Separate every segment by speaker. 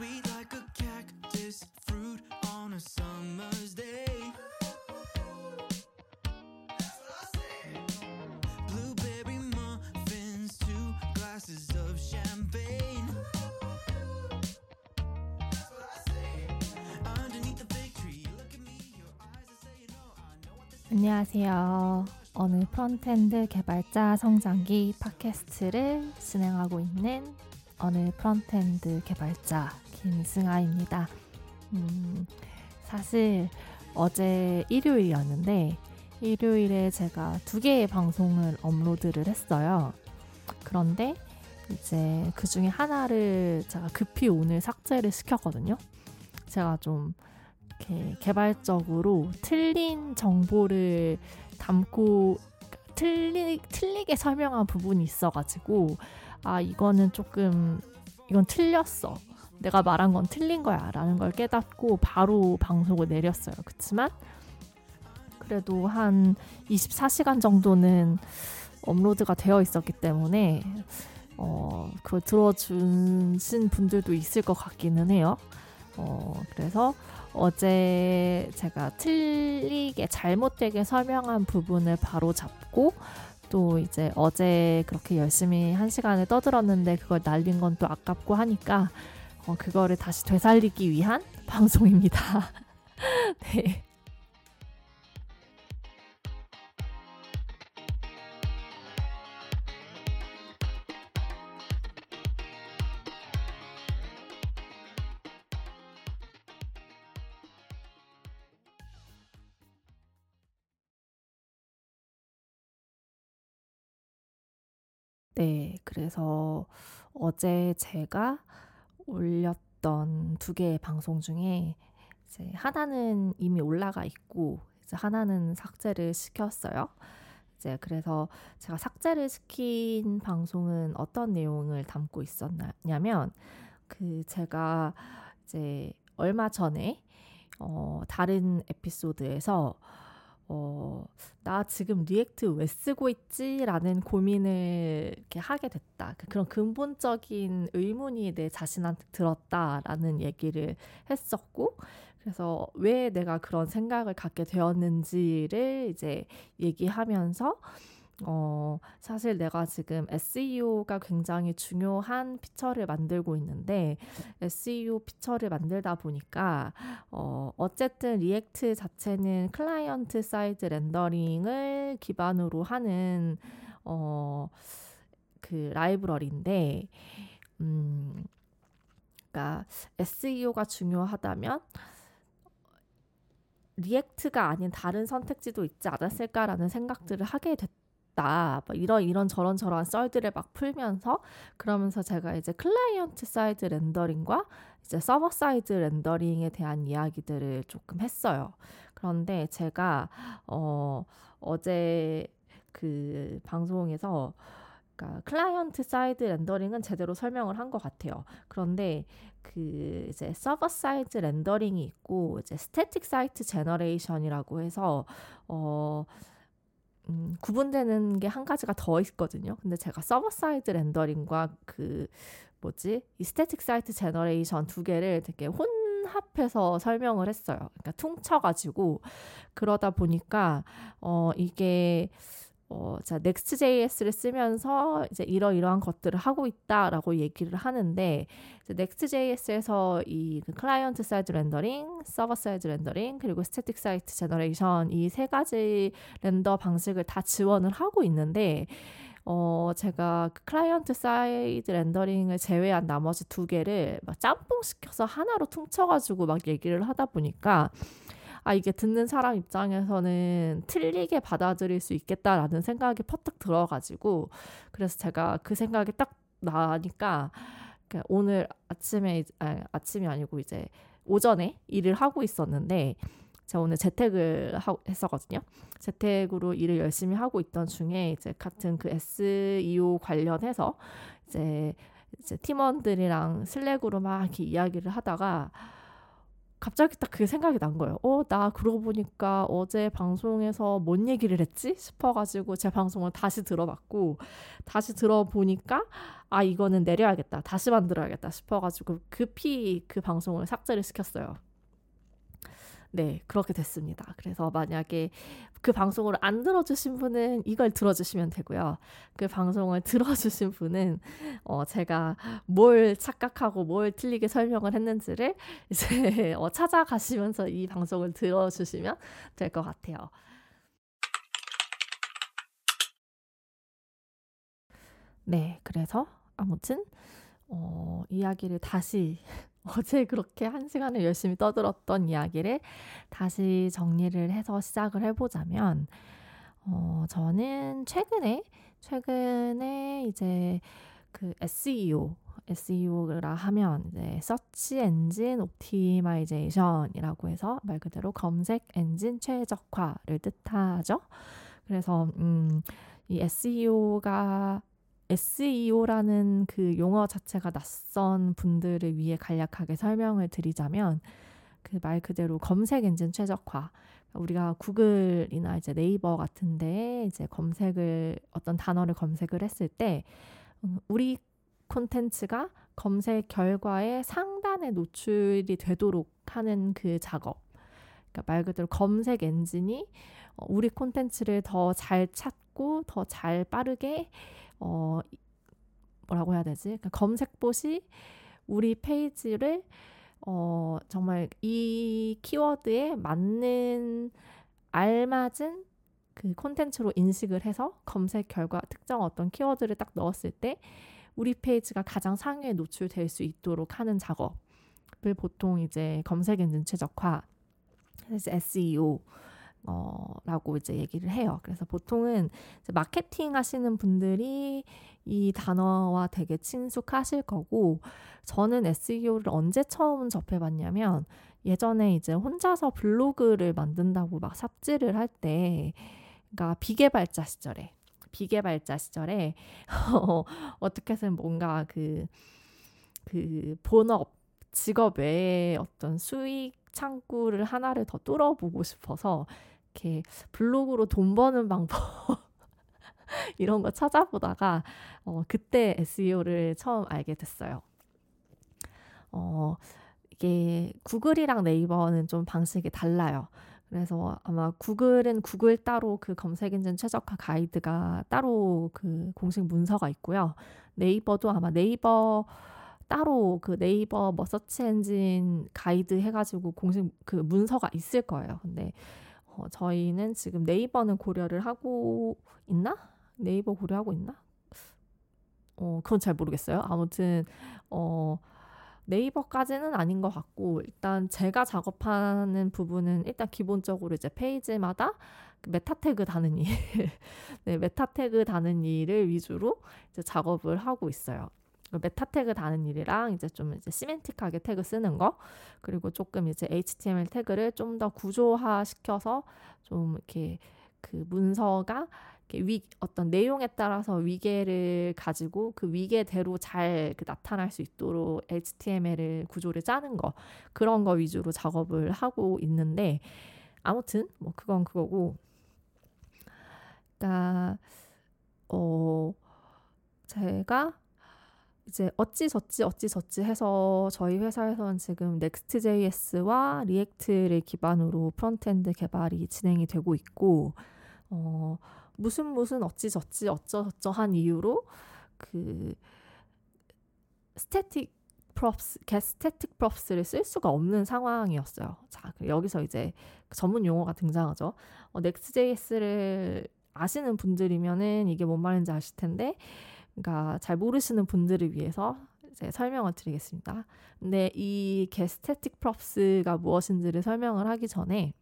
Speaker 1: sweet like a cactus fruit on a summer's day. Blueberry muffins, two glasses of champagne. "Oh,
Speaker 2: 안녕하세요. 어느 프론트엔드 개발자 성장기 팟캐스트를 진행하고 있는 어느 frontend 개발자 김승아입니다. 음, 사실 어제 일요일이었는데 일요일에 제가 두 개의 방송을 업로드를 했어요. 그런데 이제 그 중에 하나를 제가 급히 오늘 삭제를 시켰거든요. 제가 좀 이렇게 개발적으로 틀린 정보를 담고 틀리, 틀리게 설명한 부분이 있어가지고 아 이거는 조금 이건 틀렸어 내가 말한 건 틀린 거야 라는 걸 깨닫고 바로 방송을 내렸어요. 그렇지만 그래도 한 24시간 정도는 업로드가 되어 있었기 때문에 어, 그걸 들어주신 분들도 있을 것 같기는 해요. 어, 그래서 어제 제가 틀리게 잘못되게 설명한 부분을 바로 잡고 또 이제 어제 그렇게 열심히 한 시간을 떠들었는데 그걸 날린 건 또 아깝고 하니까 어, 그거를 다시 되살리기 위한 방송입니다. 네. 네, 그래서 어제 제가 올렸던 두 개의 방송 중에 이제 하나는 이미 올라가 있고 이제 하나는 삭제를 시켰어요. 이제 그래서 제가 삭제를 시킨 방송은 어떤 내용을 담고 있었냐면 그 제가 이제 얼마 전에 어 다른 에피소드에서 어, 나 지금 React 왜 쓰고 있지? 라는 고민을 이렇게 하게 됐다. 그 그런 근본적인 의문이 내 자신한테 들었다라는 얘기를 했었고, 그래서 왜 내가 그런 생각을 갖게 되었는지를 이제 얘기하면서 어, 사실 내가 지금 SEO가 굉장히 중요한 feature를 만들고 있는데 SEO feature를 만들다 보니까 어, 어쨌든 React 자체는 client side rendering을 기반으로 하는 어, 그 라이브러리인데 음, 그러니까 SEO가 중요하다면 React가 아닌 다른 선택지도 있지 않았을까라는 생각들을 하게 됐 다. 막 이런 이런 저런 저런 썰들을 막 풀면서 그러면서 제가 이제 client side rendering과 이제 server side rendering에 대한 이야기들을 조금 했어요. 그런데 제가 어 어제 그 방송에서 그러니까 client side rendering은 제대로 설명을 한 것 같아요. 그런데 그 이제 server side rendering이 있고 이제 static site generation이라고 해서 어 음, 구분되는 게 한 가지가 더 있거든요. 근데 제가 server side rendering과 그 뭐지 이 static site generation 두 개를 되게 혼합해서 설명을 했어요. 그러니까 퉁쳐가지고 그러다 보니까 어 이게 어, 자, Next.js를 쓰면서 이제 이러이러한 것들을 하고 있다라고 얘기를 하는데, Next.js에서 이그 client side rendering, server side rendering, 그리고 static site generation 이 세 가지 render 방식을 다 지원을 하고 있는데, 어, 제가 그 client side rendering을 제외한 나머지 두 개를 막 짬뽕 시켜서 하나로 퉁쳐가지고 막 얘기를 하다 보니까, 아, 이게 듣는 사람 입장에서는 틀리게 받아들일 수 있겠다라는 생각이 퍼뜩 들어가지고, 그래서 제가 그 생각이 딱 나니까, 오늘 아침에, 아니, 아침이 아니고 이제 오전에 일을 하고 있었는데, 제가 오늘 재택을 하, 했었거든요. 재택으로 일을 열심히 하고 있던 중에 이제 같은 그 SEO 관련해서 이제 이제 팀원들이랑 슬랙으로 막 이렇게 이야기를 하다가 갑자기 딱 그게 생각이 난 거예요. 어, 나 그러고 보니까 어제 방송에서 뭔 얘기를 했지? 싶어가지고 제 방송을 다시 들어봤고, 다시 들어보니까, 아, 이거는 내려야겠다. 다시 만들어야겠다 싶어가지고 급히 그 방송을 삭제를 시켰어요. 네, 그렇게 됐습니다. 그래서 만약에 그 방송을 안 들어주신 분은 이걸 들어주시면 되고요. 그 방송을 들어주신 분은 어, 제가 뭘 착각하고 뭘 틀리게 설명을 했는지를 이제 어, 찾아가시면서 이 방송을 들어주시면 될 것 같아요. 네, 그래서 아무튼 어, 이야기를 다시 어제 그렇게 한 시간을 열심히 떠들었던 이야기를 다시 정리를 해서 시작을 해보자면, 어, 저는 최근에, 최근에 이제 그 SEO, SEO라 하면 이제 search engine optimization이라고 해서 말 그대로 검색 엔진 최적화를 뜻하죠. 그래서 음, 이 SEO가 SEO라는 그 용어 자체가 낯선 분들을 위해 간략하게 설명을 드리자면 그 말 그대로 검색 엔진 최적화. 우리가 구글이나 이제 네이버 같은데 이제 검색을 어떤 단어를 검색을 했을 때 음, 우리 콘텐츠가 검색 결과에 상단에 노출이 되도록 하는 그 작업. 그러니까 말 그대로 검색 엔진이 어, 우리 콘텐츠를 더 잘 찾고 더 잘 빠르게 어 뭐라고 해야 되지? 그러니까 검색봇이 우리 페이지를 어 정말 이 키워드에 맞는 알맞은 그 콘텐츠로 인식을 해서 검색 결과 특정 어떤 키워드를 딱 넣었을 때 우리 페이지가 가장 상위에 노출될 수 있도록 하는 작업을 보통 이제 검색 엔진 최적화 SEO 어, 라고 이제 얘기를 해요. 그래서 보통은 마케팅 하시는 분들이 이 단어와 되게 친숙하실 거고, 저는 SEO를 언제 처음 접해봤냐면, 예전에 이제 혼자서 블로그를 만든다고 막 삽질을 할 때, 그러니까 비개발자 시절에, 비개발자 시절에, 어, 어떻게든 뭔가 그, 그 본업, 직업 외에 어떤 수익 창구를 하나를 더 뚫어보고 싶어서 이렇게 블로그로 돈 버는 방법 이런 거 찾아보다가 어, 그때 SEO를 처음 알게 됐어요. 어, 이게 구글이랑 네이버는 좀 방식이 달라요. 그래서 아마 구글은 구글 따로 그 검색 엔진 최적화 가이드가 따로 그 공식 문서가 있고요. 네이버도 아마 네이버 따로 그 네이버 뭐 search engine guide 해가지고 공식 그 문서가 있을 거예요. 근데 어, 저희는 지금 네이버는 고려를 하고 있나? 네이버 고려하고 있나? 어, 그건 잘 모르겠어요. 아무튼, 어, 네이버까지는 아닌 것 같고, 일단 제가 작업하는 부분은 일단 기본적으로 이제 페이지마다 그 meta tag 다는 일, 네, meta tag 다는 일을 위주로 이제 작업을 하고 있어요. 그 meta tag 다는 일이랑 이제 좀 이제 semantic하게 tag 쓰는 거 그리고 조금 이제 HTML tag를 좀 더 구조화 시켜서 좀 이렇게 그 문서가 이렇게 위 어떤 내용에 따라서 위계를 가지고 그 위계대로 잘 그 나타날 수 있도록 HTML을 구조를 짜는 거 그런 거 위주로 작업을 하고 있는데 아무튼 뭐 그건 그거고. 그러니까 어 제가 이제 어찌저찌 어찌저찌 해서 저희 회사에서는 지금 Next.js와 리액트를 기반으로 frontend 개발이 진행이 되고 있고 어 무슨 무슨 어찌저찌 어쩌저쩌한 이유로 getStaticProps, getStaticProps를 쓸 수가 없는 상황이었어요. 자, 여기서 이제 전문 용어가 등장하죠. 어, Next.js를 아시는 분들이면은 이게 뭔 말인지 아실 텐데, 그러니까 잘 모르시는 분들을 위해서 이제 설명을 드리겠습니다. 근데 이 getStaticProps가 무엇인지를 설명을 하기 전에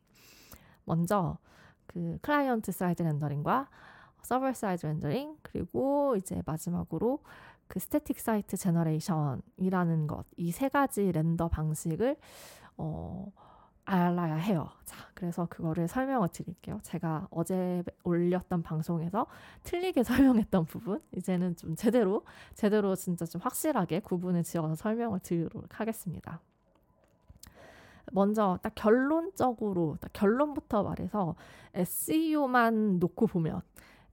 Speaker 2: 먼저 그 client side rendering과 server side rendering 그리고 이제 마지막으로 그 static site generation이라는 것 이 세 가지 render 방식을 어 알아야 해요. 자, 그래서 그거를 설명을 드릴게요. 제가 어제 올렸던 방송에서 틀리게 설명했던 부분, 이제는 좀 제대로, 제대로 진짜 좀 확실하게 구분을 지어서 설명을 드리도록 하겠습니다. 먼저 딱 결론적으로 딱 결론부터 말해서 SEO만 놓고 보면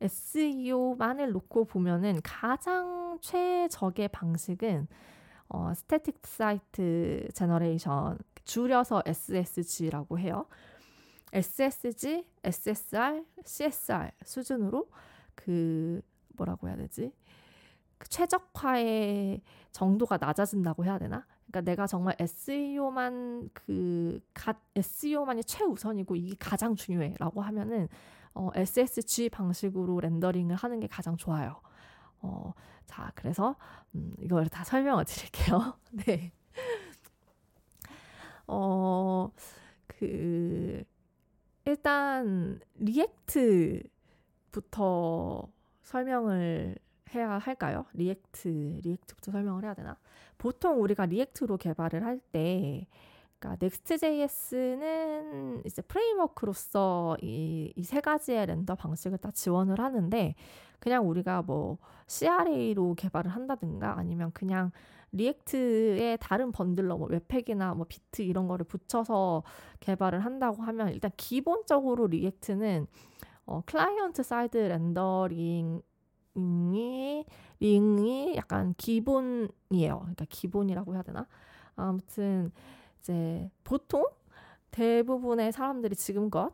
Speaker 2: SEO만을 놓고 보면은 가장 최적의 방식은 어, static site generation 줄여서 SSG라고 해요. SSG, SSR, CSR 순으로 그 뭐라고 해야 되지? 그 최적화의 정도가 낮아진다고 해야 되나? 그러니까 내가 정말 SEO만 그 가, SEO만이 최우선이고 이게 가장 중요해라고 하면은 어, SSG 방식으로 rendering을 하는 게 가장 좋아요. 어, 자, 그래서 음, 이걸 다 설명을 드릴게요. 네. 어, 그 일단 리액트부터 설명을 해야 할까요? 리액트, 리액트부터 설명을 해야 되나? 보통 우리가 리액트로 개발을 할 때, 그러니까 Next.js는 이제 framework로서 이 세 가지의 render 방식을 다 지원을 하는데, 그냥 우리가 뭐 CRA로 개발을 한다든가 아니면 그냥 리액트의 다른 bundler 뭐 Webpack이나 뭐 Vite 이런 거를 붙여서 개발을 한다고 하면 일단 기본적으로 리액트는 어, client side rendering 링이 링이 약간 기본이에요. 그러니까 기본이라고 해야 되나? 아무튼 이제 보통 대부분의 사람들이 지금껏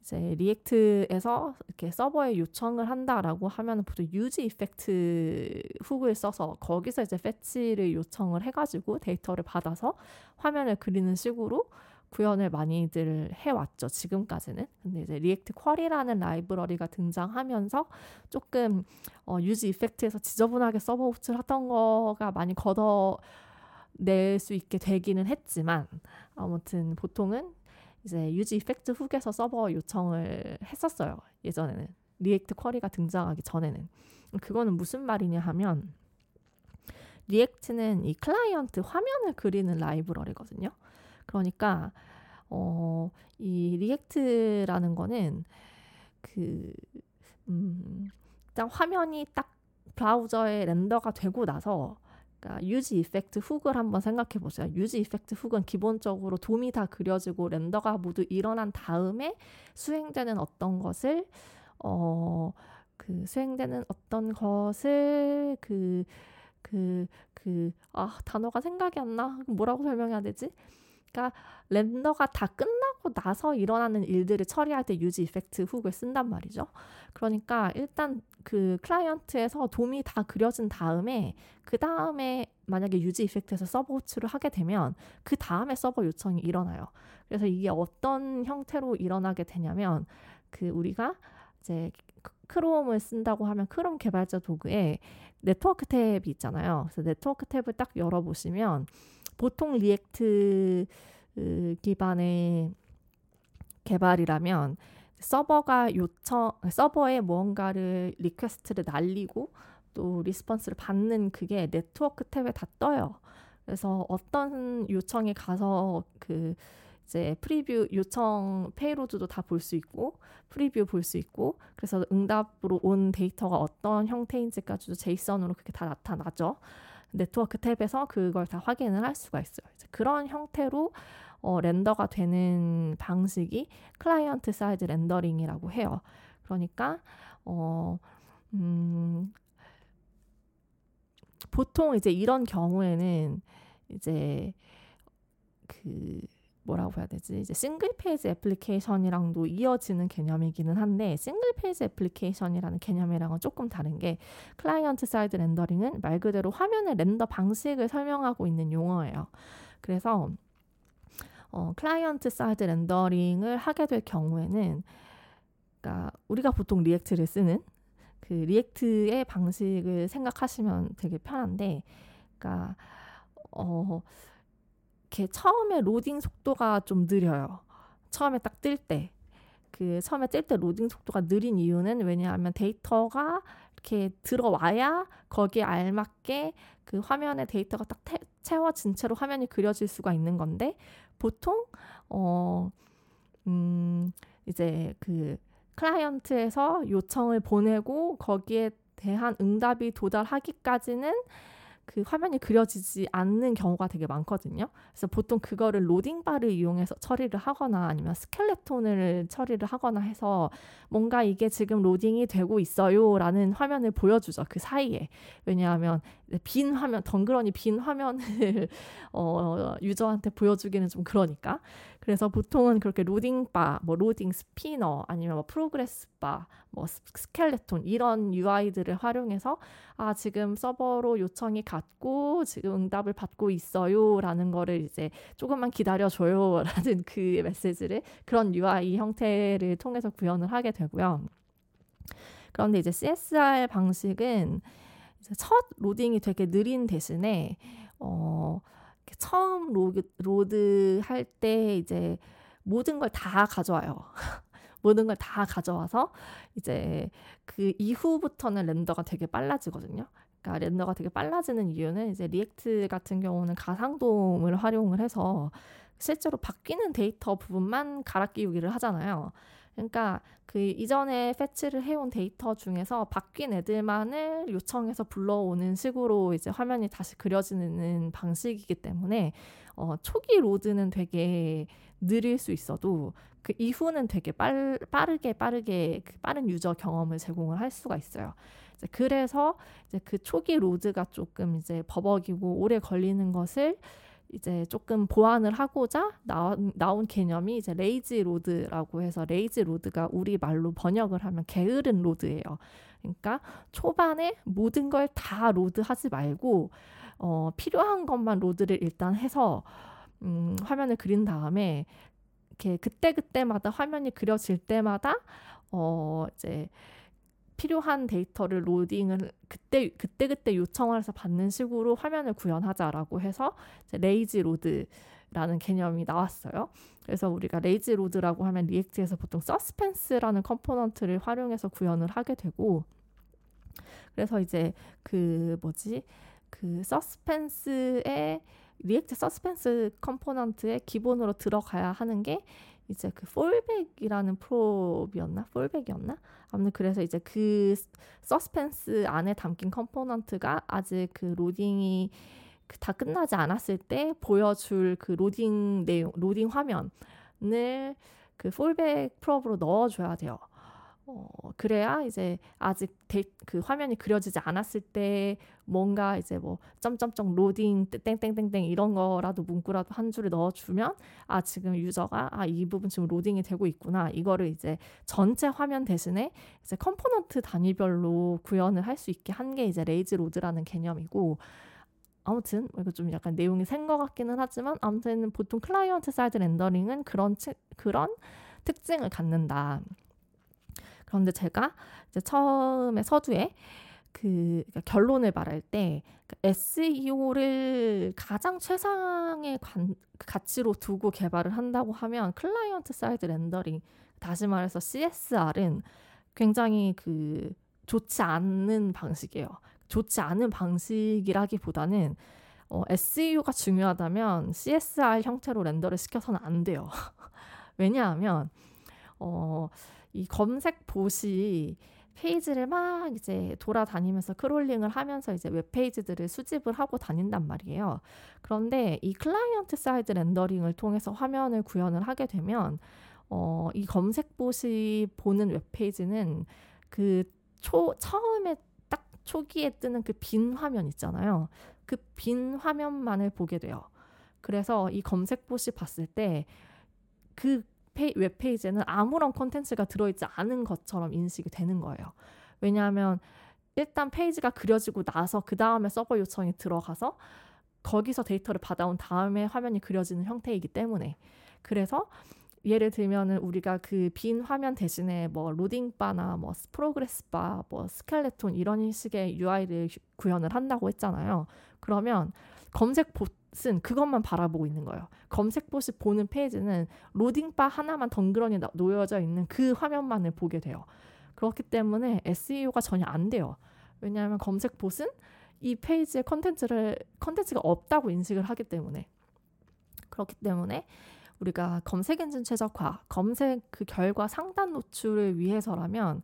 Speaker 2: 이제 리액트에서 이렇게 서버에 요청을 한다라고 하면 보통 useEffect hook을 써서 거기서 이제 fetch를 요청을 해가지고 데이터를 받아서 화면을 그리는 식으로 구현을 많이들 해왔죠. 지금까지는. 근데 이제 React Query라는 라이브러리가 등장하면서 조금 어, useEffect에서 지저분하게 서버 호출을 하던 거가 많이 걷어 낼 수 있게 되기는 했지만 아무튼 보통은 이제 useEffect hook에서 서버 요청을 했었어요. 예전에는. React Query가 등장하기 전에는. 그거는 무슨 말이냐 하면 리액트는 이 클라이언트 화면을 그리는 라이브러리거든요. 그러니까 어, 이 리액트라는 거는 그 음, 일단 화면이 딱 브라우저에 render가 되고 나서 그러니까 유지 이펙트 훅을 한번 생각해 보세요. 유지 이펙트 훅은 기본적으로 돔이 다 그려지고 렌더가 모두 일어난 다음에 수행되는 어떤 것을 어 그 수행되는 어떤 것을 그 그 그 아 단어가 생각이 안 나. 뭐라고 설명해야 되지? 그러니까 렌더가 다 끝나고 나서 일어나는 일들을 처리할 때 유지 이펙트 훅을 쓴단 말이죠. 그러니까 일단 그 클라이언트에서 DOM이 다 그려진 다음에 그 다음에 만약에 useEffect에서 서버 호출을 하게 되면 그 다음에 서버 요청이 일어나요. 그래서 이게 어떤 형태로 일어나게 되냐면 그 우리가 이제 크롬을 쓴다고 하면 크롬 개발자 도구에 네트워크 탭이 있잖아요. 그래서 네트워크 탭을 딱 열어보시면 보통 리액트 기반의 개발이라면 서버가 요청 서버에 무언가를 request를 날리고 또 response를 받는 그게 네트워크 탭에 다 떠요. 그래서 어떤 요청이 가서 그 이제 preview 요청 payload도 다 볼 수 있고 preview 볼 수 있고 그래서 응답으로 온 데이터가 어떤 형태인지까지도 JSON으로 그게 다 나타나죠. 네트워크 탭에서 그걸 다 확인을 할 수가 있어요. 그런 형태로 어, render가 되는 방식이 client side rendering이라고 해요. 그러니까 어, 음, 보통 이제 이런 경우에는 이제 그 뭐라고 해야 되지? 이제 single page application이랑도 이어지는 개념이기는 한데 single page application이라는 개념이랑은 조금 다른 게 client side rendering은 말 그대로 화면의 render 방식을 설명하고 있는 용어예요. 그래서 어, client side rendering을 하게 될 경우에는 그러니까 우리가 보통 React를 쓰는 그 React의 방식을 생각하시면 되게 편한데 그러니까 어 이렇게 처음에 로딩 속도가 좀 느려요. 처음에 딱 뜰 때. 그 처음에 뜰 때 로딩 속도가 느린 이유는 왜냐하면 데이터가 이렇게 들어와야 거기에 알맞게 그 화면에 데이터가 딱 태, 채워진 채로 화면이 그려질 수가 있는 건데 보통 어 음, 이제 그 client에서 요청을 보내고 거기에 대한 응답이 도달하기까지는 그 화면이 그려지지 않는 경우가 되게 많거든요. 그래서 보통 그거를 loading bar를 이용해서 처리를 하거나 아니면 skeleton을 처리를 하거나 해서 뭔가 이게 지금 로딩이 되고 있어요라는 화면을 보여주죠. 그 사이에. 왜냐하면 빈 화면, 덩그러니 빈 화면을 어, user한테 보여주기는 좀 그러니까. 그래서 보통은 그렇게 loading bar, 뭐 loading spinner 아니면 뭐 progress bar, 뭐 스켈레톤 이런 UI들을 활용해서 아 지금 서버로 요청이 갔고 지금 응답을 받고 있어요라는 거를 이제 조금만 기다려 줘요라는 그 메시지를 그런 UI 형태를 통해서 구현을 하게 되고요. 그런데 이제 CSR 방식은 이제 첫 로딩이 되게 느린 대신에 어 처음 load, load 할 때 이제 모든 걸 다 가져와요. 모든 걸 다 가져와서 이제 그 이후부터는 render가 되게 빨라지거든요. 그러니까 render가 되게 빨라지는 이유는 이제 React 같은 경우는 가상 DOM을 활용을 해서 실제로 바뀌는 데이터 부분만 갈아 끼우기를 하잖아요. 그러니까 그 이전에 fetch를 해온 데이터 중에서 바뀐 애들만을 요청해서 불러오는 식으로 이제 화면이 다시 그려지는 방식이기 때문에 어, 초기 load는 되게 느릴 수 있어도 그 이후는 되게 빨, 빠르게 빠르게 그 빠른 user 경험을 제공을 할 수가 있어요. 이제 그래서 이제 그 초기 load가 조금 이제 버벅이고 오래 걸리는 것을 이제 조금 보완을 하고자 나온, 나온 개념이 이제 lazy load라고 해서 lazy load가 우리 말로 번역을 하면 게으른 load예요. 그러니까 초반에 모든 걸 다 load 하지 말고 어, 필요한 것만 load를 일단 해서 음, 화면을 그린 다음에 이렇게 그때 그때마다 화면이 그려질 때마다 어, 이제 필요한 데이터를 로딩을 그때 그때 그때 요청을 해서 받는 식으로 화면을 구현하자라고 해서 lazy load라는 개념이 나왔어요. 그래서 우리가 lazy load라고 하면 React에서 보통 Suspense라는 component를 활용해서 구현을 하게 되고 그래서 이제 그 뭐지 그 Suspense의 React Suspense component의 기본으로 들어가야 하는 게 이제 그 fallback이라는 prop이었나? fallback이었나? 아무튼 그래서 이제 그 Suspense 안에 담긴 component가 아직 그 로딩이 그 다 끝나지 않았을 때 보여줄 그 로딩 내용, 로딩 화면을 그 fallback prop으로 넣어줘야 돼요. 어, 그래야 이제 아직 데, 그 화면이 그려지지 않았을 때 뭔가 이제 뭐 점점점 로딩 땡땡땡땡 이런 거라도 문구라도 한 줄을 넣어주면 아 지금 user가 아 이 부분 지금 로딩이 되고 있구나 이거를 이제 전체 화면 대신에 이제 component 단위별로 구현을 할 수 있게 한 게 이제 lazy load라는 개념이고 아무튼 이거 좀 약간 내용이 샌 것 같기는 하지만 아무튼 보통 client side rendering은 그런 그런 특징을 갖는다. 그런데 제가 이제 처음에 서두에 그 그러니까 결론을 말할 때 SEO를 가장 최상의 관, 가치로 두고 개발을 한다고 하면 client side rendering 다시 말해서 CSR은 굉장히 그 좋지 않은 방식이에요. 좋지 않은 방식이라기보다는 어, SEO가 중요하다면 CSR 형태로 render를 시켜서는 안 돼요. 왜냐하면 어, 이 검색 bot이 페이지를 막 이제 돌아다니면서 crawling을 하면서 이제 웹페이지들을 수집을 하고 다닌단 말이에요. 그런데 이 client side rendering을 통해서 화면을 구현을 하게 되면 어, 이 검색 bot이 보는 웹페이지는 그 초, 처음에 딱 초기에 뜨는 그 빈 화면 있잖아요. 그 빈 화면만을 보게 돼요. 그래서 이 검색 봇이 봤을 때 그 페이, 웹페이지에는 아무런 콘텐츠가 들어있지 않은 것처럼 인식이 되는 거예요. 왜냐하면 일단 페이지가 그려지고 나서 그 다음에 서버 요청이 들어가서 거기서 데이터를 받아온 다음에 화면이 그려지는 형태이기 때문에 그래서 예를 들면은 우리가 그 빈 화면 대신에 뭐 loading bar나 뭐 progress bar, 뭐 스켈레톤 이런 식의 UI를 구현을 한다고 했잖아요. 그러면 검색 봇은 그것만 바라보고 있는 거예요. 검색 봇이 보는 페이지는 loading bar 하나만 덩그러니 놓여져 있는 그 화면만을 보게 돼요. 그렇기 때문에 SEO가 전혀 안 돼요. 왜냐하면 검색 봇은 이 페이지에 컨텐츠를 컨텐츠가 없다고 인식을 하기 때문에 그렇기 때문에 우리가 검색 엔진 최적화, 검색 그 결과 상단 노출을 위해서라면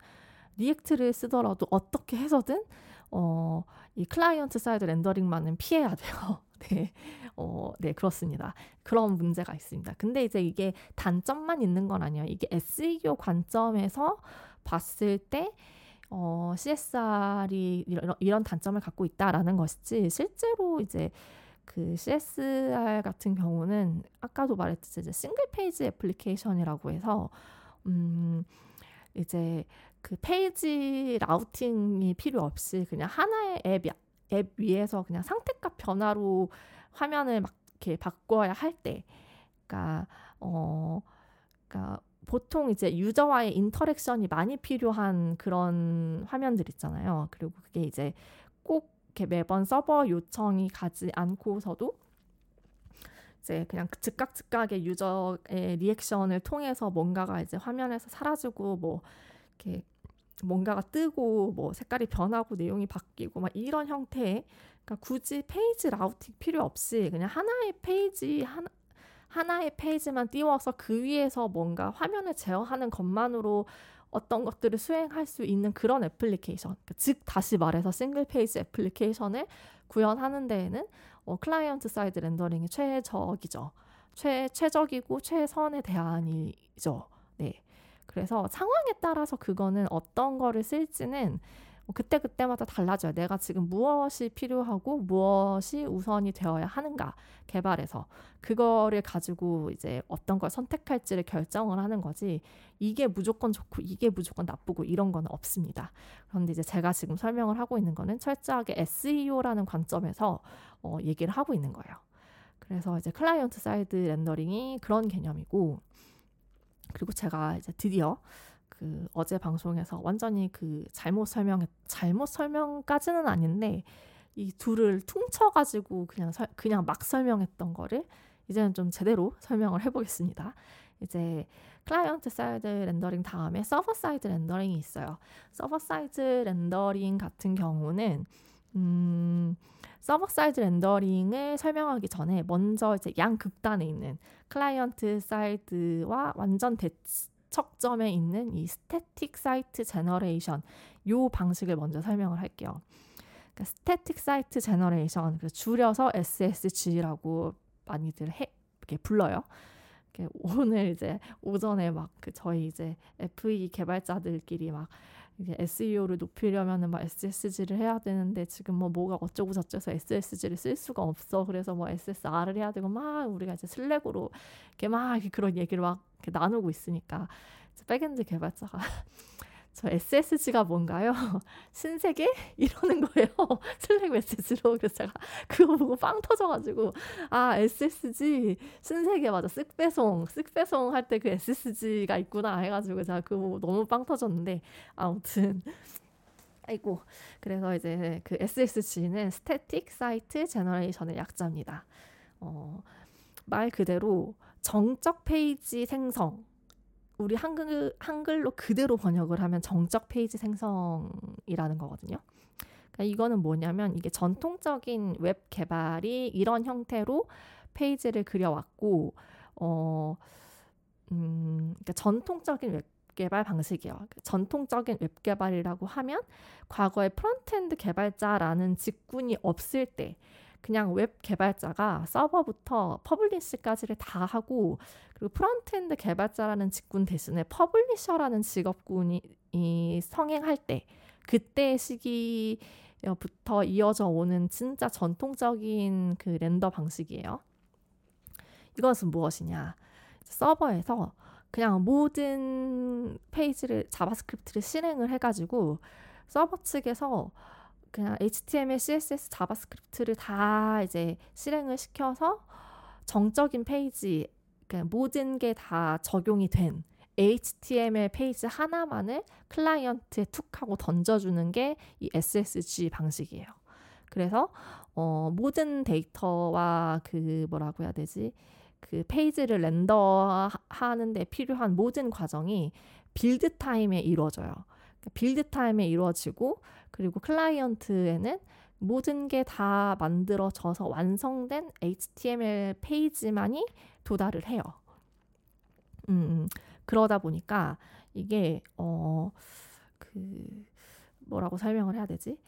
Speaker 2: React를 쓰더라도 어떻게 해서든 어, 이 client side rendering만은 피해야 돼요. 네. 어, 네, 그렇습니다. 그런 문제가 있습니다. 근데 이제 이게 단점만 있는 건 아니에요. 이게 SEO 관점에서 봤을 때 어, CSR이 이런, 이런 단점을 갖고 있다라는 것이지 실제로 이제 그 CSR 같은 경우는 아까도 말했듯이 이제 single page application이라고 해서 음 이제 그 페이지 routing이 필요 없이 그냥 하나의 앱, 앱 위에서 그냥 상태값 변화로 화면을 막 이렇게 바꿔야 할 때, 그러니까 어, 그러니까 보통 이제 user와의 interaction이 많이 필요한 그런 화면들 있잖아요. 그리고 그게 이제 꼭 이렇게 매번 서버 요청이 가지 않고서도 이제 그냥 즉각 즉각의 user의 reaction을 통해서 뭔가가 이제 화면에서 사라지고 뭐 이렇게 뭔가가 뜨고 뭐 색깔이 변하고 내용이 바뀌고 막 이런 형태의 그러니까 굳이 페이지 routing 필요 없이 그냥 하나의 페이지 하나 하나의 페이지만 띄워서 그 위에서 뭔가 화면을 제어하는 것만으로 어떤 것들을 수행할 수 있는 그런 애플리케이션. 그러니까 즉 다시 말해서 single page application을 구현하는 데에는 어, client side rendering이 최적이죠. 최 최적이고 최선의 대안이죠. 네. 그래서 상황에 따라서 그거는 어떤 거를 쓸지는 뭐 그때 그때마다 달라져요. 내가 지금 무엇이 필요하고 무엇이 우선이 되어야 하는가에 대해서 그거를 가지고 이제 어떤 걸 선택할지를 결정을 하는 거지. 이게 무조건 좋고 이게 무조건 나쁘고 이런 거는 없습니다. 그런데 이제 제가 지금 설명을 하고 있는 거는 철저하게 SEO라는 관점에서 어, 얘기를 하고 있는 거예요. 그래서 이제 client side rendering이 그런 개념이고 그리고 제가 이제 드디어 그 어제 방송에서 완전히 그 잘못 설명 잘못 설명까지는 아닌데 이 둘을 퉁쳐가지고 그냥 서, 그냥 막 설명했던 거를 이제는 좀 제대로 설명을 해보겠습니다. 이제 client side rendering 다음에 server side rendering이 있어요. server side rendering 같은 경우는 음, server side rendering을 설명하기 전에 먼저 이제 양 극단에 있는 client side와 완전 대치 척점에 있는 이 static site generation 요 방식을 먼저 설명을 할게요. 그러니까 static site generation 줄여서 SSG라고 많이들 해 이렇게 불러요. 오늘 이제 오전에 막 그 저희 이제 FE 개발자들끼리 막 이게 SEO를 높이려면은 막 SSG를 해야 되는데 지금 뭐 뭐가 어쩌고 저쩌서 SSG를 쓸 수가 없어. 그래서 뭐 SSR을 해야 되고 막 우리가 이제 Slack으로 이렇게 막 그런 얘기를 막 나누고 있으니까 backend 개발자가 저 SSG가 뭔가요? 신세계? 이러는 거예요. Slack 메시지로. 그래서 제가 그거 보고 빵 터져가지고, 아, SSG, 신세계 맞아. 쓱배송, 쓱배송 할 때 그 SSG가 있구나 해가지고 제가 그거 보고 너무 빵 터졌는데, 아무튼. 아이고. 그래서 이제 그 SSG는 static site generation의 약자입니다. 어, 말 그대로 정적 페이지 생성, 우리 한글 한글로 그대로 번역을 하면 정적 페이지 생성이라는 거거든요. 그러니까 이거는 뭐냐면 이게 전통적인 웹 개발이 이런 형태로 페이지를 그려왔고 어 음, 그러니까 전통적인 웹 개발 방식이에요. 그러니까 전통적인 웹 개발이라고 하면 과거에 frontend 개발자라는 직군이 없을 때 그냥 웹 개발자가 서버부터 publish까지를 다 하고 그리고 frontend 개발자라는 직군 대신에 publisher라는 직업군이 성행할 때 그때 시기부터 이어져 오는 진짜 전통적인 그 render 방식이에요. 이것은 무엇이냐? 서버에서 그냥 모든 페이지를 JavaScript를 실행을 해가지고 서버 측에서 그냥 HTML, CSS, JavaScript를 다 이제 실행을 시켜서 정적인 페이지, 그냥 모든 게 다 적용이 된 HTML 페이지 하나만을 클라이언트에 툭 하고 던져주는 게 이 SSG 방식이에요. 그래서 어, 모든 데이터와 그 뭐라고 해야 되지? 그 페이지를 render하는데 필요한 모든 과정이 build time에 이루어져요. 그러니까 build time에 이루어지고 그리고 클라이언트에는 모든 게 다 만들어져서 완성된 HTML 페이지만이 도달을 해요. 음, 음, 그러다 보니까 이게 어 그 뭐라고 설명을 해야 되지?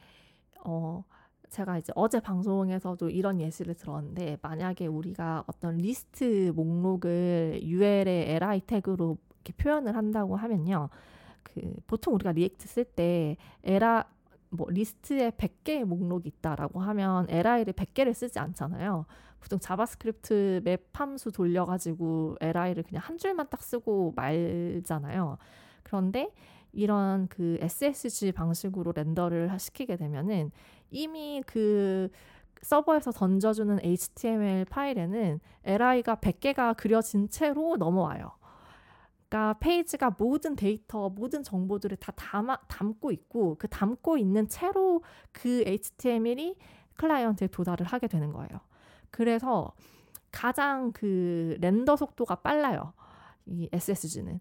Speaker 2: 어 제가 이제 어제 방송에서도 이런 예시를 들었는데 만약에 우리가 어떤 리스트 목록을 UL의 li 태그로 이렇게 표현을 한다고 하면요. 그 보통 우리가 React 쓸 때 에라 뭐 리스트에 100개의 목록이 있다라고 하면 li를 100개를 쓰지 않잖아요. 보통 JavaScript map 함수 돌려가지고 li를 그냥 한 줄만 딱 쓰고 말잖아요. 그런데 이런 그 SSG 방식으로 render를 시키게 되면은 이미 그 서버에서 던져주는 HTML 파일에는 li가 100개가 그려진 채로 넘어와요. 그러니까 페이지가 모든 데이터, 모든 정보들을 다 담아, 담고 있고 그 담고 있는 채로 그 HTML이 클라이언트에 도달을 하게 되는 거예요. 그래서 가장 그 render 속도가 빨라요. 이 SSG는.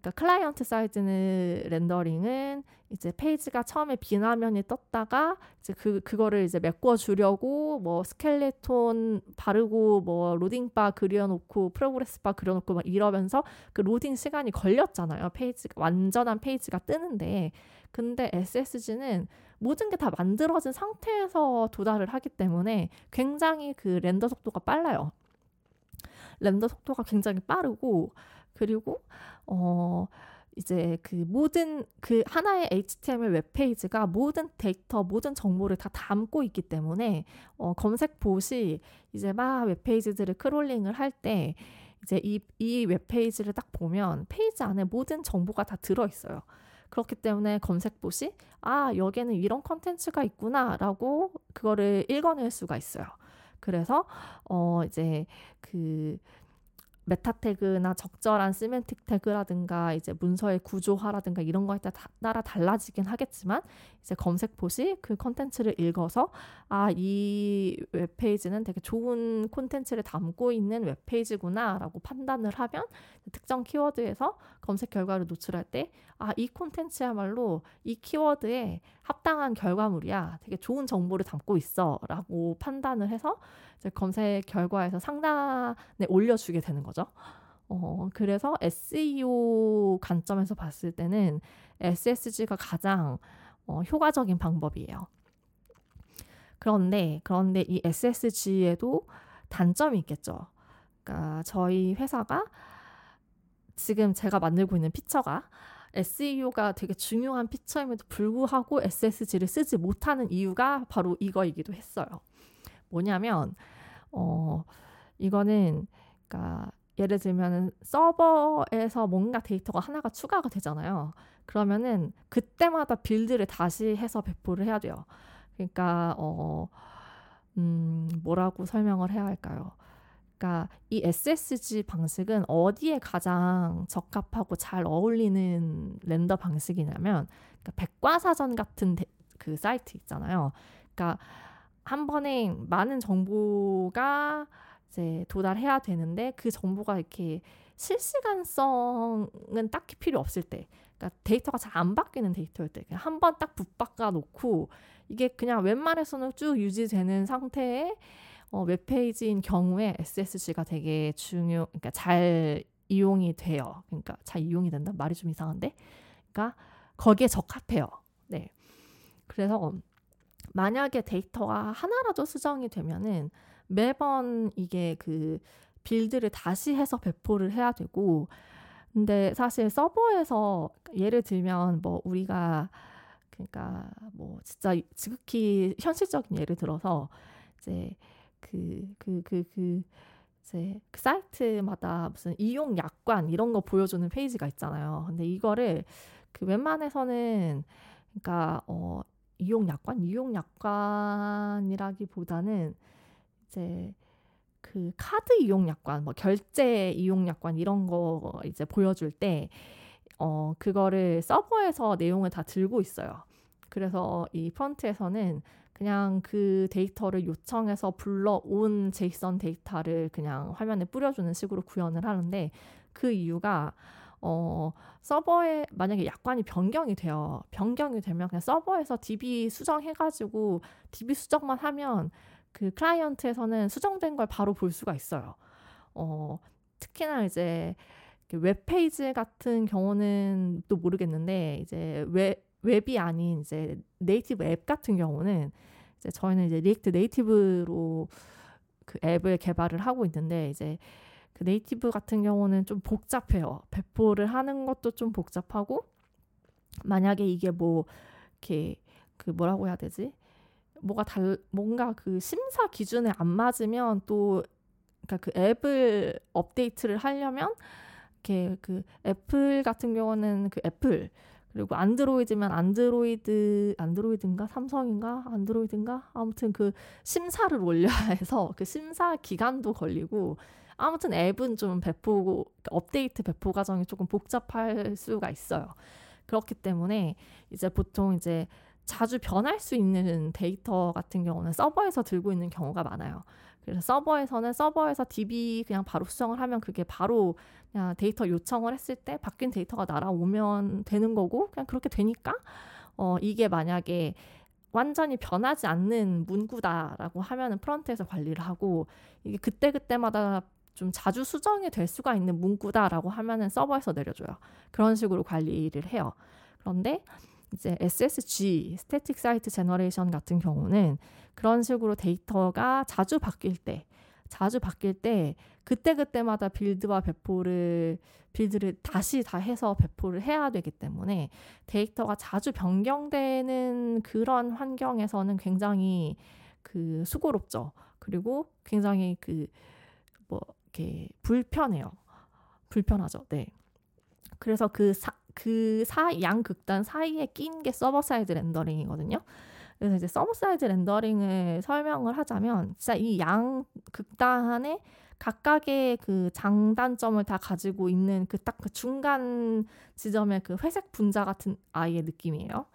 Speaker 2: 그러니까 client side는 rendering은 이제 페이지가 처음에 빈 화면이 떴다가 이제 그 그거를 이제 메꿔 주려고 뭐 스켈레톤 바르고 뭐 로딩 바 그려 놓고 progress bar 그려 놓고 막 이러면서 그 로딩 시간이 걸렸잖아요. 페이지가 완전한 페이지가 뜨는데 근데 SSG는 모든 게 다 만들어진 상태에서 도달을 하기 때문에 굉장히 그 render 속도가 빨라요. render 속도가 굉장히 빠르고 그리고 어 이제 그 모든 그 하나의 HTML 웹페이지가 모든 데이터, 모든 정보를 다 담고 있기 때문에 어 검색 봇이 이제 막 웹페이지들을 crawling을 할 때 이제 이, 이 웹페이지를 딱 보면 페이지 안에 모든 정보가 다 들어있어요. 그렇기 때문에 검색봇이 아 여기에는 이런 컨텐츠가 있구나라고 그거를 읽어낼 수가 있어요. 그래서 어 이제 그 meta tag나 적절한 semantic tag라든가 이제 문서의 구조화라든가 이런 거에 따라 달라지긴 하겠지만 이제 검색봇이 그 컨텐츠를 읽어서 아 이 웹페이지는 되게 좋은 콘텐츠를 담고 있는 웹페이지구나라고 판단을 하면 특정 키워드에서 검색 결과를 노출할 때 아 이 콘텐츠야말로 이 키워드에 합당한 결과물이야. 되게 좋은 정보를 담고 있어라고 판단을 해서 검색 결과에서 상단에 올려주게 되는 거죠. 어, 그래서 SEO 관점에서 봤을 때는 SSG가 가장 어, 효과적인 방법이에요. 그런데 그런데 이 SSG에도 단점이 있겠죠. 그러니까 저희 회사가 지금 제가 만들고 있는 피처가 SEO가 되게 중요한 피처임에도 불구하고 SSG를 쓰지 못하는 이유가 바로 이거이기도 했어요. 뭐냐면 어 이거는 그러니까 예를 들면 서버에서 뭔가 데이터가 하나가 추가가 되잖아요. 그러면은 그때마다 빌드를 다시 해서 배포를 해야 돼요. 그러니까 어 음, 뭐라고 설명을 해야 할까요? 그러니까 이 SSG 방식은 어디에 가장 적합하고 잘 어울리는 렌더 방식이냐면 그러니까 백과사전 같은 데, 그 사이트 있잖아요. 그러니까 한 번에 많은 정보가 이제 도달해야 되는데 그 정보가 이렇게 실시간성은 딱히 필요 없을 때, 그러니까 데이터가 잘 안 바뀌는 데이터일 때, 한번 딱 붙박아 놓고 이게 그냥 웬만해서는 쭉 유지되는 상태의 어, 웹페이지인 경우에 SSG가 되게 중요, 그러니까 잘 이용이 돼요. 그러니까 잘 이용이 된다 말이 좀 이상한데, 그러니까 거기에 적합해요. 네, 그래서 만약에 데이터가 하나라도 수정이 되면은 매번 이게 그 build를 다시 해서 배포를 해야 되고 근데 사실 서버에서 예를 들면 뭐 우리가 그러니까 뭐 진짜 지극히 현실적인 예를 들어서 이제 그 그 그, 그, 그 이제 그 사이트마다 무슨 이용 약관 이런 거 보여주는 페이지가 있잖아요. 근데 이거를 그 웬만해서는 그러니까 어 이용 약관, 이용 약관이라기보다는 이제 그 카드 이용 약관, 뭐 결제 이용 약관 이런 거 이제 보여줄 때 어, 그거를 서버에서 내용을 다 들고 있어요. 그래서 이 프런트에서는 그냥 그 데이터를 요청해서 불러온 제이슨 데이터를 그냥 화면에 뿌려주는 식으로 구현을 하는데 그 이유가 어, 서버에 만약에 약관이 변경이 돼요. 변경이 되면 그냥 서버에서 DB 수정해가지고 DB 수정만 하면 그 클라이언트에서는 수정된 걸 바로 볼 수가 있어요. 어, 특히나 이제 웹페이지 같은 경우는 또 모르겠는데 이제 웹 웹이 아닌 이제 native 앱 같은 경우는 이제 저희는 이제 React Native로 그 앱을 개발을 하고 있는데 이제 그 native 같은 경우는 좀 복잡해요. 배포를 하는 것도 좀 복잡하고 만약에 이게 뭐 이렇게 그 뭐라고 해야 되지? 뭐가 달 뭔가 그 심사 기준에 안 맞으면 또 그러니까 그 앱을 업데이트를 하려면 이렇게 그 애플 같은 경우는 그 애플 그리고 안드로이드면 안드로이드 안드로이드인가 삼성인가 안드로이드인가 아무튼 그 심사를 올려야 해서 그 심사 기간도 걸리고 아무튼 앱은 좀 배포 업데이트 배포 과정이 조금 복잡할 수가 있어요. 그렇기 때문에 이제 보통 이제 자주 변할 수 있는 데이터 같은 경우는 서버에서 들고 있는 경우가 많아요. 그래서 서버에서는 서버에서 DB 그냥 바로 수정을 하면 그게 바로 그냥 데이터 요청을 했을 때 바뀐 데이터가 날아오면 되는 거고 그냥 그렇게 되니까 어 이게 만약에 완전히 변하지 않는 문구다라고 하면은 프런트에서 관리를 하고 이게 그때 그때마다 좀 자주 수정이 될 수가 있는 문구다라고 하면은 서버에서 내려줘요. 그런 식으로 관리를 해요. 그런데 이제 SSG, Static Site Generation 같은 경우는 그런 식으로 데이터가 자주 바뀔 때, 자주 바뀔 때 그때 그때마다 build와 배포를 build를 다시 다 해서 배포를 해야 되기 때문에 데이터가 자주 변경되는 그런 환경에서는 굉장히 그 수고롭죠. 그리고 굉장히 그 뭐 이렇게 불편해요. 불편하죠. 네. 그래서 그 사, 그 사, 양 극단 사이에 낀 게 server side rendering이거든요. 그래서 이제 server side rendering을 설명을 하자면 진짜 이 양 극단에 각각의 그 장단점을 다 가지고 있는 그 딱 그 그 중간 지점의 그 회색 분자 같은 아이의 느낌이에요.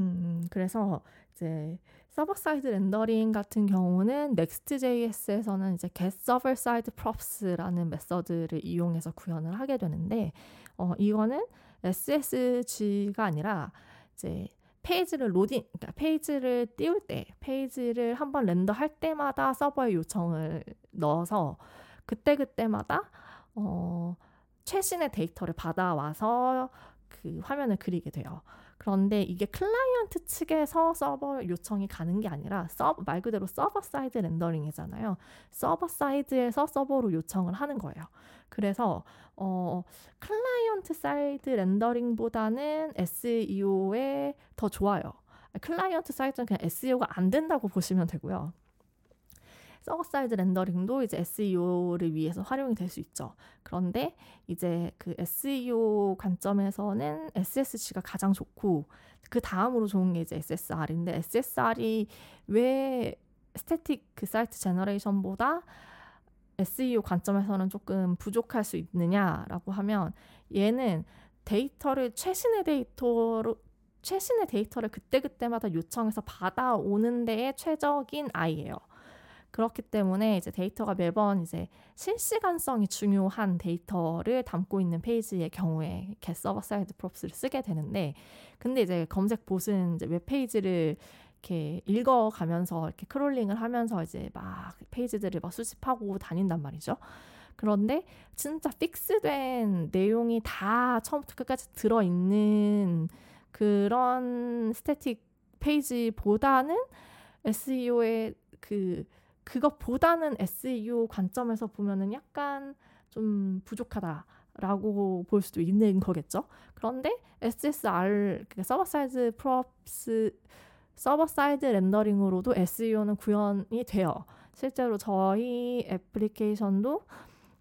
Speaker 2: 음, 그래서 이제 server side rendering 같은 경우는 Next.js에서는 이제 get server side props라는 method를 이용해서 구현을 하게 되는데 어, 이거는 SSG가 아니라 이제 페이지를 로딩, 그러니까 페이지를 띄울 때, 페이지를 한번 render할 때마다 서버에 요청을 넣어서 그때 그때마다 어, 최신의 데이터를 받아와서 그 화면을 그리게 돼요. 그런데 이게 클라이언트 측에서 서버 요청이 가는 게 아니라 서버, 말 그대로 server side rendering이잖아요. server side에서 서버로 요청을 하는 거예요. 그래서 어, client side rendering보다는 SEO에 더 좋아요. client side는 그냥 SEO가 안 된다고 보시면 되고요. server side rendering도 이제 SEO를 위해서 활용이 될 수 있죠. 그런데 이제 그 SEO 관점에서는 SSG가 가장 좋고 그 다음으로 좋은 게 이제 SSR인데 SSR이 왜 static 그 site generation보다 SEO 관점에서는 조금 부족할 수 있느냐라고 하면 얘는 데이터를 최신의 데이터로 최신의 데이터를 그때그때마다 요청해서 받아오는 데에 최적인 아이예요. 그렇기 때문에 이제 데이터가 매번 이제 실시간성이 중요한 데이터를 담고 있는 페이지의 경우에 get server side props를 쓰게 되는데 근데 이제 검색 bot은 이제 웹 페이지를 이렇게 읽어가면서 이렇게 crawling을 하면서 이제 막 페이지들을 막 수집하고 다닌단 말이죠. 그런데 진짜 fix된 내용이 다 처음부터 끝까지 들어있는 그런 static 페이지보다는 SEO의 그 그것보다는 SEO 관점에서 보면은 약간 좀 부족하다 라고 볼 수도 있는 거겠죠. 그런데 SSR 그러니까 server side props server side rendering으로도 SEO는 구현이 돼요. 실제로 저희 애플리케이션도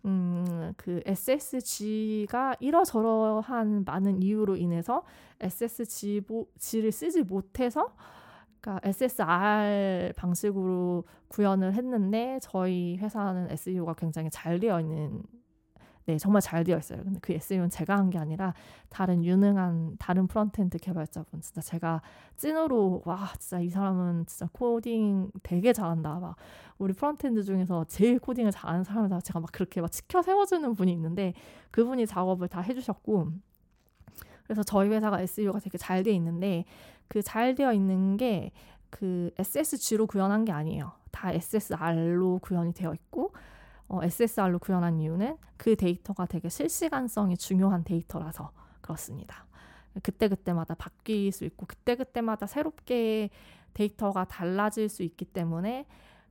Speaker 2: 음, 그 SSG가 이러저러한 많은 이유로 인해서 SSG를 쓰지 못해서 그러니까 SSR 방식으로 구현을 했는데 저희 회사는 SEO가 굉장히 잘 되어 있는 네 정말 잘 되어 있어요. 근데 그 SEO는 제가 한 게 아니라 다른 유능한 다른 frontend 개발자분 진짜 제가 찐으로 와 진짜 이 사람은 진짜 코딩 되게 잘한다. 막 우리 frontend 중에서 제일 코딩을 잘하는 사람을 제가 막 그렇게 막 치켜 세워주는 분이 있는데 그분이 작업을 다 해주셨고 그래서 저희 회사가 SEO가 되게 잘 돼 있는데 그 잘 되어 있는 게 그 SSG로 구현한 게 아니에요. 다 SSR로 구현이 되어 있고 어, SSR로 구현한 이유는 그 데이터가 되게 실시간성이 중요한 데이터라서 그렇습니다. 그때그때마다 바뀔 수 있고 그때그때마다 새롭게 데이터가 달라질 수 있기 때문에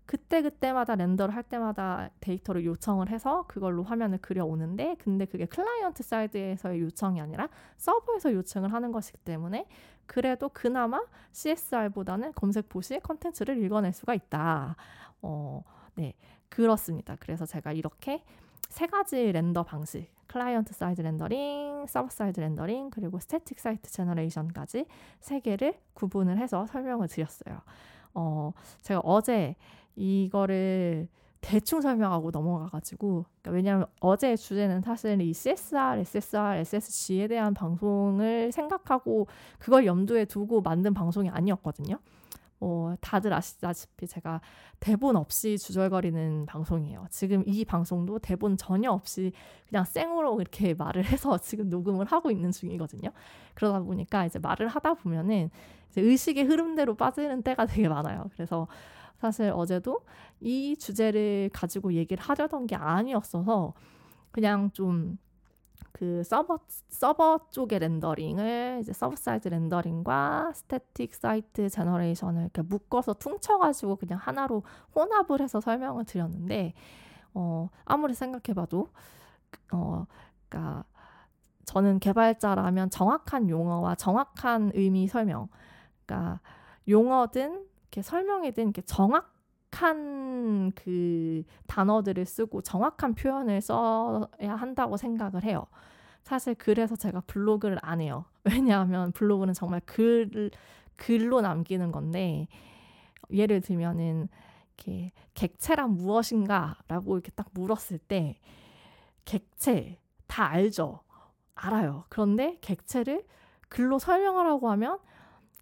Speaker 2: 그때그때마다 render를 할 때마다 데이터를 요청을 해서 그걸로 화면을 그려오는데 근데 그게 client side에서의 요청이 아니라 서버에서 요청을 하는 것이기 때문에 그래도 그나마 CSR보다는 검색 bot이 컨텐츠를 읽어낼 수가 있다. 어, 네. 그렇습니다. 그래서 제가 이렇게 세 가지 render 방식 client side rendering, server side rendering, 그리고 static site generation까지 세 개를 구분을 해서 설명을 드렸어요. 어, 제가 어제 이거를 대충 설명하고 넘어가가지고 그러니까 왜냐하면 어제 주제는 사실 이 CSR, SSR, SSG에 대한 방송을 생각하고 그걸 염두에 두고 만든 방송이 아니었거든요. 뭐 다들 아시다시피 제가 대본 없이 주절거리는 방송이에요. 지금 이 방송도 대본 전혀 없이 그냥 생으로 이렇게 말을 해서 지금 녹음을 하고 있는 중이거든요. 그러다 보니까 이제 말을 하다 보면은 이제 의식의 흐름대로 빠지는 때가 되게 많아요. 그래서 사실 어제도 이 주제를 가지고 얘기를 하려던 게 아니었어서 그냥 좀 그 서버 서버 쪽의 렌더링을 이제 server side rendering과 static site generation을 이렇게 묶어서 퉁쳐 가지고 그냥 하나로 혼합을 해서 설명을 드렸는데 어 아무리 생각해 봐도 어 그러니까 저는 개발자라면 정확한 용어와 정확한 의미 설명 그러니까 용어든 이렇게 설명이든 이렇게 정확 정확한 그 단어들을 쓰고 정확한 표현을 써야 한다고 생각을 해요. 사실 그래서 제가 블로그를 안 해요. 왜냐하면 블로그는 정말 글 글로 남기는 건데 예를 들면은 이렇게 객체란 무엇인가 라고 이렇게 딱 물었을 때 객체 다 알죠. 알아요. 그런데 객체를 글로 설명하라고 하면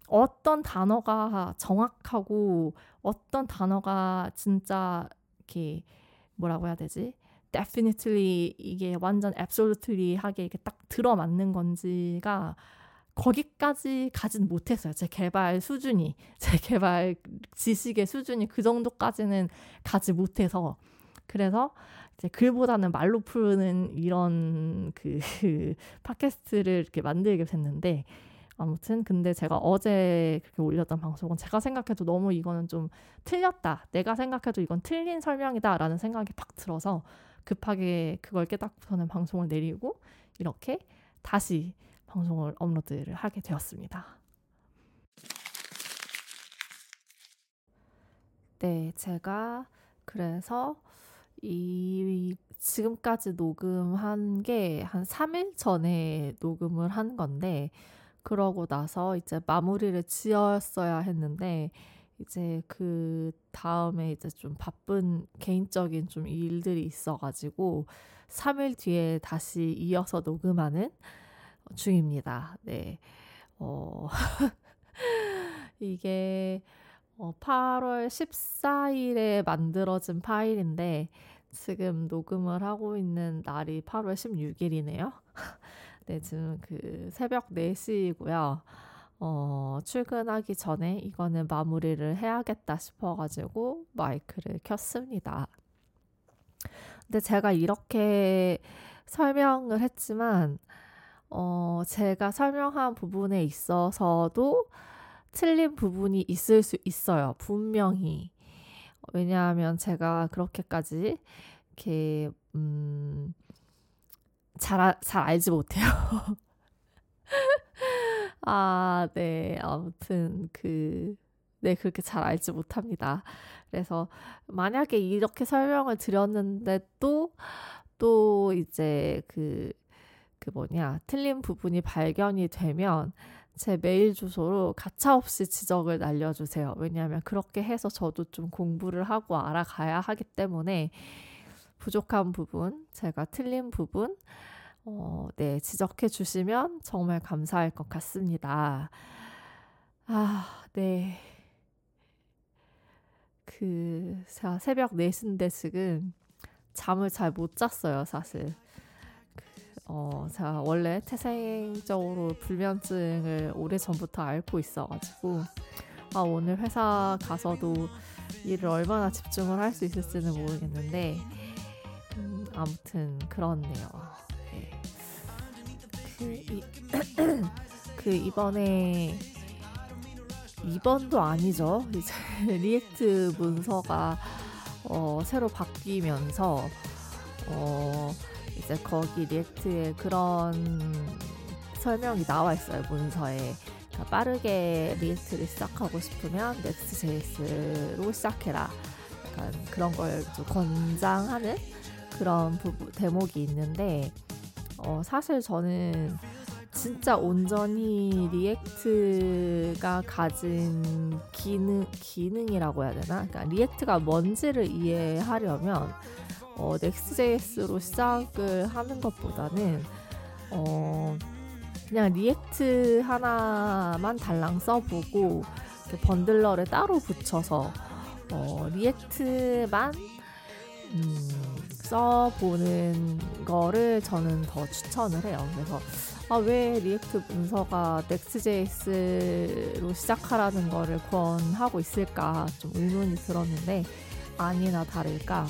Speaker 2: 어떤 단어가 정확하고 어떤 단어가 진짜 이렇게 뭐라고 해야 되지? definitely 이게 완전 absolutely 하게 이렇게 딱 들어맞는 건지가 거기까지 가진 못했어요. 제 개발 수준이, 제 개발 지식의 수준이 그 정도까지는 가지 못해서. 그래서 이제 글보다는 말로 푸는 이런 그, 그 팟캐스트를 이렇게 만들게 됐는데, 아무튼 근데 제가 어제 그렇게 올렸던 방송은 제가 생각해도 너무 이거는 좀 틀렸다. 내가 생각해도 이건 틀린 설명이다라는 생각이 팍 들어서 급하게 그걸 깨닫고서는 방송을 내리고 이렇게 다시 방송을 업로드를 하게 되었습니다. 네, 제가 그래서 이 지금까지 녹음한 게 한 3일 전에 녹음을 한 건데 그러고 나서 이제 마무리를 지었어야 했는데 이제 그 다음에 이제 좀 바쁜 개인적인 좀 일들이 있어가지고 3일 뒤에 다시 이어서 녹음하는 중입니다. 네. 어, 이게 어, 8월 14일에 만들어진 파일인데 지금 녹음을 하고 있는 날이 8월 16일이네요. 네, 지금 그 새벽 4시이고요. 어, 출근하기 전에 이거는 마무리를 해야겠다 싶어가지고 마이크를 켰습니다. 근데 제가 이렇게 설명을 했지만, 어, 제가 설명한 부분에 있어서도 틀린 부분이 있을 수 있어요. 분명히. 왜냐하면 제가 그렇게까지 이렇게, 음, 잘, 잘 알지 못해요. 아, 네. 아무튼, 그, 네, 그렇게 잘 알지 못합니다. 그래서, 만약에 이렇게 설명을 드렸는데 또, 또 이제 그, 그 뭐냐, 틀린 부분이 발견이 되면 제 메일 주소로 가차없이 지적을 날려주세요. 왜냐하면 그렇게 해서 저도 좀 공부를 하고 알아가야 하기 때문에 부족한 부분, 제가 틀린 부분, 어, 네, 지적해 주시면 정말 감사할 것 같습니다. 아, 네. 그, 제가 새벽 4시인데 지금 잠을 잘 못 잤어요, 사실. 그, 어, 제가 원래 태생적으로 불면증을 오래 전부터 앓고 있어가지고, 아, 오늘 회사 가서도 일을 얼마나 집중을 할 수 있을지는 모르겠는데, 음, 아무튼 그렇네요. 그, 이, 그 이번에 이번도 아니죠. 이제 React 문서가 어, 새로 바뀌면서 어, 이제 거기 React에 그런 설명이 나와 있어요 문서에. 그러니까 빠르게 React를 시작하고 싶으면 Next.js로 시작해라. 약간 그런 걸 좀 권장하는 그런 부분 대목이 있는데 어, 사실 저는 진짜 온전히 React가 가진 기능 기능이라고 해야 되나? 그러니까 React가 뭔지를 이해하려면 어, Next.js로 시작을 하는 것보다는 어, 그냥 React 하나만 달랑 써보고 bundler를 따로 붙여서 어, React만 음, 써보는 거를 저는 더 추천을 해요. 그래서 아, 왜 React 문서가 Next.js로 시작하라는 거를 권하고 있을까 좀 의문이 들었는데 아니나 다를까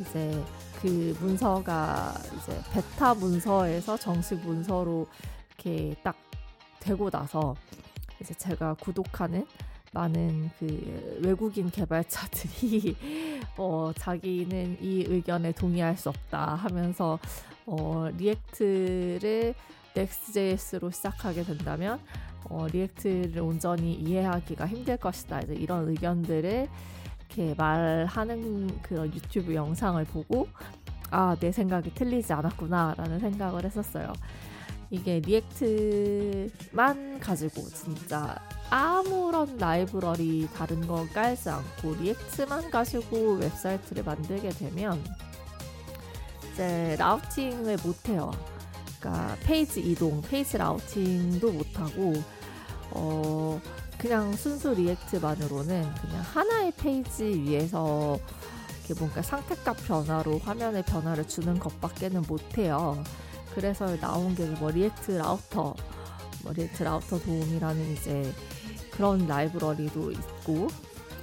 Speaker 2: 이제 그 문서가 이제 베타 문서에서 정식 문서로 이렇게 딱 되고 나서 이제 제가 구독하는 많은 그 외국인 개발자들이 어, 자기는 이 의견에 동의할 수 없다 하면서 어, React를 Next.js로 시작하게 된다면 어, React를 온전히 이해하기가 힘들 것이다. 이제 이런 의견들을 이렇게 말하는 그런 유튜브 영상을 보고 아, 내 생각이 틀리지 않았구나라는 생각을 했었어요. 이게 React만 가지고 진짜 아무런 라이브러리 다른 거 깔지 않고 React만 가지고 웹사이트를 만들게 되면 이제 routing을 못해요. 그러니까 페이지 이동, 페이지 routing도 못하고 어 그냥 순수 React만으로는 그냥 하나의 페이지 위에서 이렇게 뭔가 상태값 변화로 화면의 변화를 주는 것밖에는 못해요. 그래서 나온 게 뭐 React Router, 뭐 React Router DOM이라는 이제 그런 라이브러리도 있고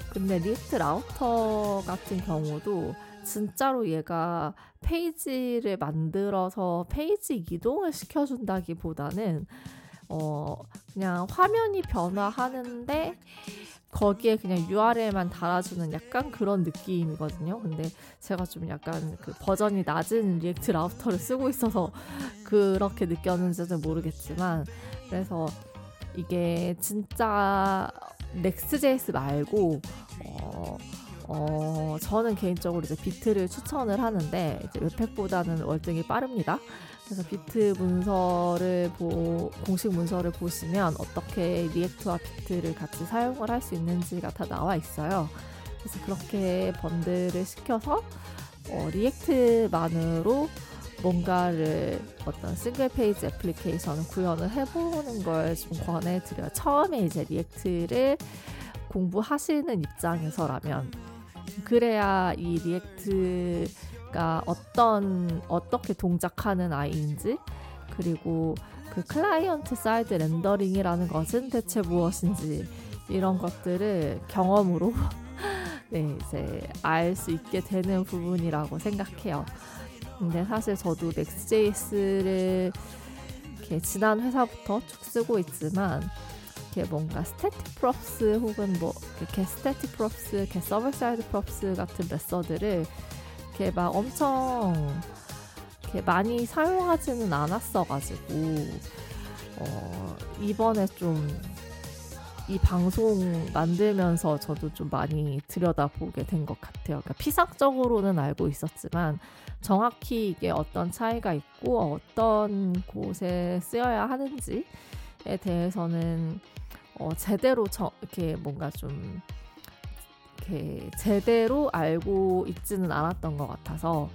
Speaker 2: 근데 React Router 같은 경우도 진짜로 얘가 페이지를 만들어서 페이지 이동을 시켜준다기보다는 어 그냥 화면이 변화하는데 거기에 그냥 URL만 달아주는 약간 그런 느낌이거든요. 근데 제가 좀 약간 그 버전이 낮은 React Router를 쓰고 있어서 그렇게 느꼈는지는 모르겠지만 그래서 이게 진짜 Next.js 말고 어, 어, 저는 개인적으로 이제 Vite를 추천을 하는데 이제 webpack보다는 월등히 빠릅니다. 그래서 Vite 문서를 보, 공식 문서를 보시면 어떻게 React와 Vite를 같이 사용을 할 수 있는지가 다 나와 있어요. 그래서 그렇게 bundle을 시켜서 어, React만으로 뭔가를 어떤 single page application을 구현을 해보는 걸 좀 권해드려요. 처음에 이제 React를 공부하시는 입장에서라면 그래야 이 React가 어떤 어떻게 동작하는 아이인지 그리고 그 client side rendering이라는 것은 대체 무엇인지 이런 것들을 경험으로 네, 이제 알 수 있게 되는 부분이라고 생각해요. 근데 사실 저도 Next.js를 이렇게 지난 회사부터 쭉 쓰고 있지만 이렇게 뭔가 static props 혹은 뭐 이렇게 static props, 이렇게 server side props 같은 method를 이렇게 막 엄청 이렇게 많이 사용하지는 않았어가지고 어, 이번에 좀 이 방송 만들면서 저도 좀 많이 들여다보게 된 것 같아요. 그러니까 피상적으로는 알고 있었지만 정확히 이게 어떤 차이가 있고 어떤 곳에 쓰여야 하는지에 대해서는 어, 제대로 저, 이렇게 뭔가 좀 이렇게 제대로 알고 있지는 않았던 것 같아서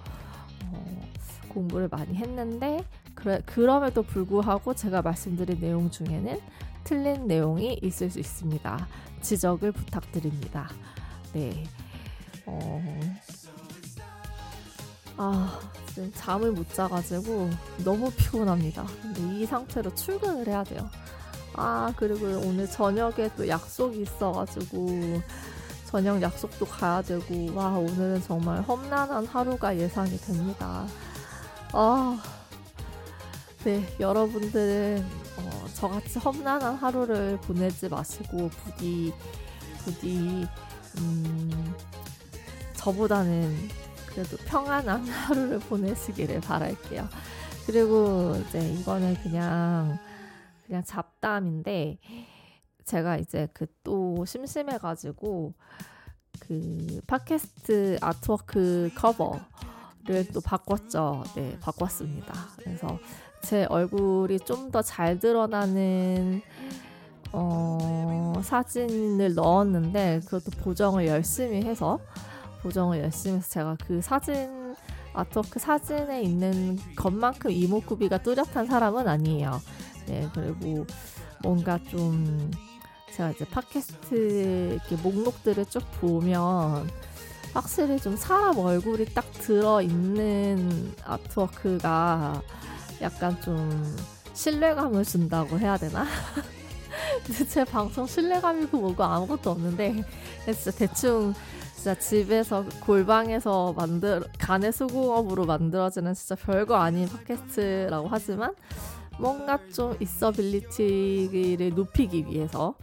Speaker 2: 어, 공부를 많이 했는데 그래, 그럼에도 불구하고 제가 말씀드린 내용 중에는 틀린 내용이 있을 수 있습니다. 지적을 부탁드립니다. 네. 어, 아, 지금 잠을 못 자가지고 너무 피곤합니다. 근데 이 상태로 출근을 해야 돼요. 아, 그리고 오늘 저녁에 또 약속이 있어가지고 저녁 약속도 가야 되고, 와, 오늘은 정말 험난한 하루가 예상이 됩니다. 아, 네, 여러분들은 어, 저같이 험난한 하루를 보내지 마시고 부디 부디 음, 저보다는 그래도 평안한 하루를 보내시기를 바랄게요. 그리고 이제 이거는 그냥 그냥 잡담인데 제가 이제 그 또 심심해가지고 그 팟캐스트 아트워크 커버를 또 바꿨죠. 네, 바꿨습니다. 그래서 제 얼굴이 좀 더 잘 드러나는 어, 사진을 넣었는데 그것도 보정을 열심히 해서 보정을 열심히 해서 제가 그 사진 아트워크 사진에 있는 것만큼 이목구비가 뚜렷한 사람은 아니에요. 네, 그리고 뭔가 좀 제가 이제 팟캐스트 이렇게 목록들을 쭉 보면 확실히 좀 사람 얼굴이 딱 들어있는 아트워크가 약간 좀 신뢰감을 준다고 해야 되나? 제 방송 신뢰감이고 뭐고 아무것도 없는데 진짜 대충 진짜 집에서 골방에서 만들 간의 수공업으로 만들어지는 진짜 별거 아닌 팟캐스트라고 하지만 뭔가 좀 있어빌리티를 높이기 위해서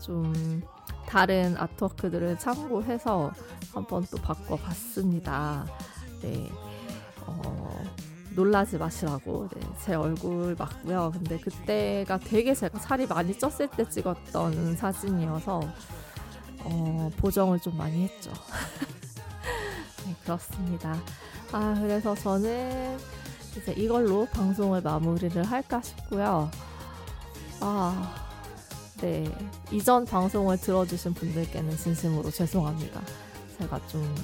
Speaker 2: 좀 다른 아트워크들을 참고해서 한번 또 바꿔봤습니다. 네. 어, 놀라지 마시라고 네, 제 얼굴 맞고요. 근데 그때가 되게 제가 살이 많이 쪘을 때 찍었던 사진이어서 어, 보정을 좀 많이 했죠. 네, 그렇습니다. 아, 그래서 저는 이제 이걸로 방송을 마무리를 할까 싶고요. 아, 네. 이전 방송을 들어주신 분들께는 진심으로 죄송합니다. 제가 좀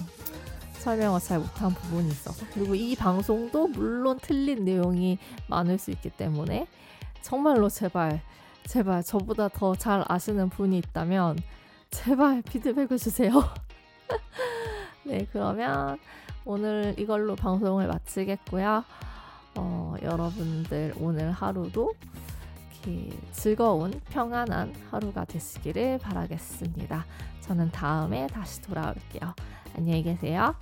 Speaker 2: 설명을 잘 못한 부분이 있어서. 그리고 이 방송도 물론 틀린 내용이 많을 수 있기 때문에 정말로 제발, 제발 저보다 더 잘 아시는 분이 있다면 제발 피드백을 주세요. 네, 그러면 오늘 이걸로 방송을 마치겠고요. 어, 여러분들 오늘 하루도 즐거운 평안한 하루가 되시기를 바라겠습니다. 저는 다음에 다시 돌아올게요. 안녕히 계세요.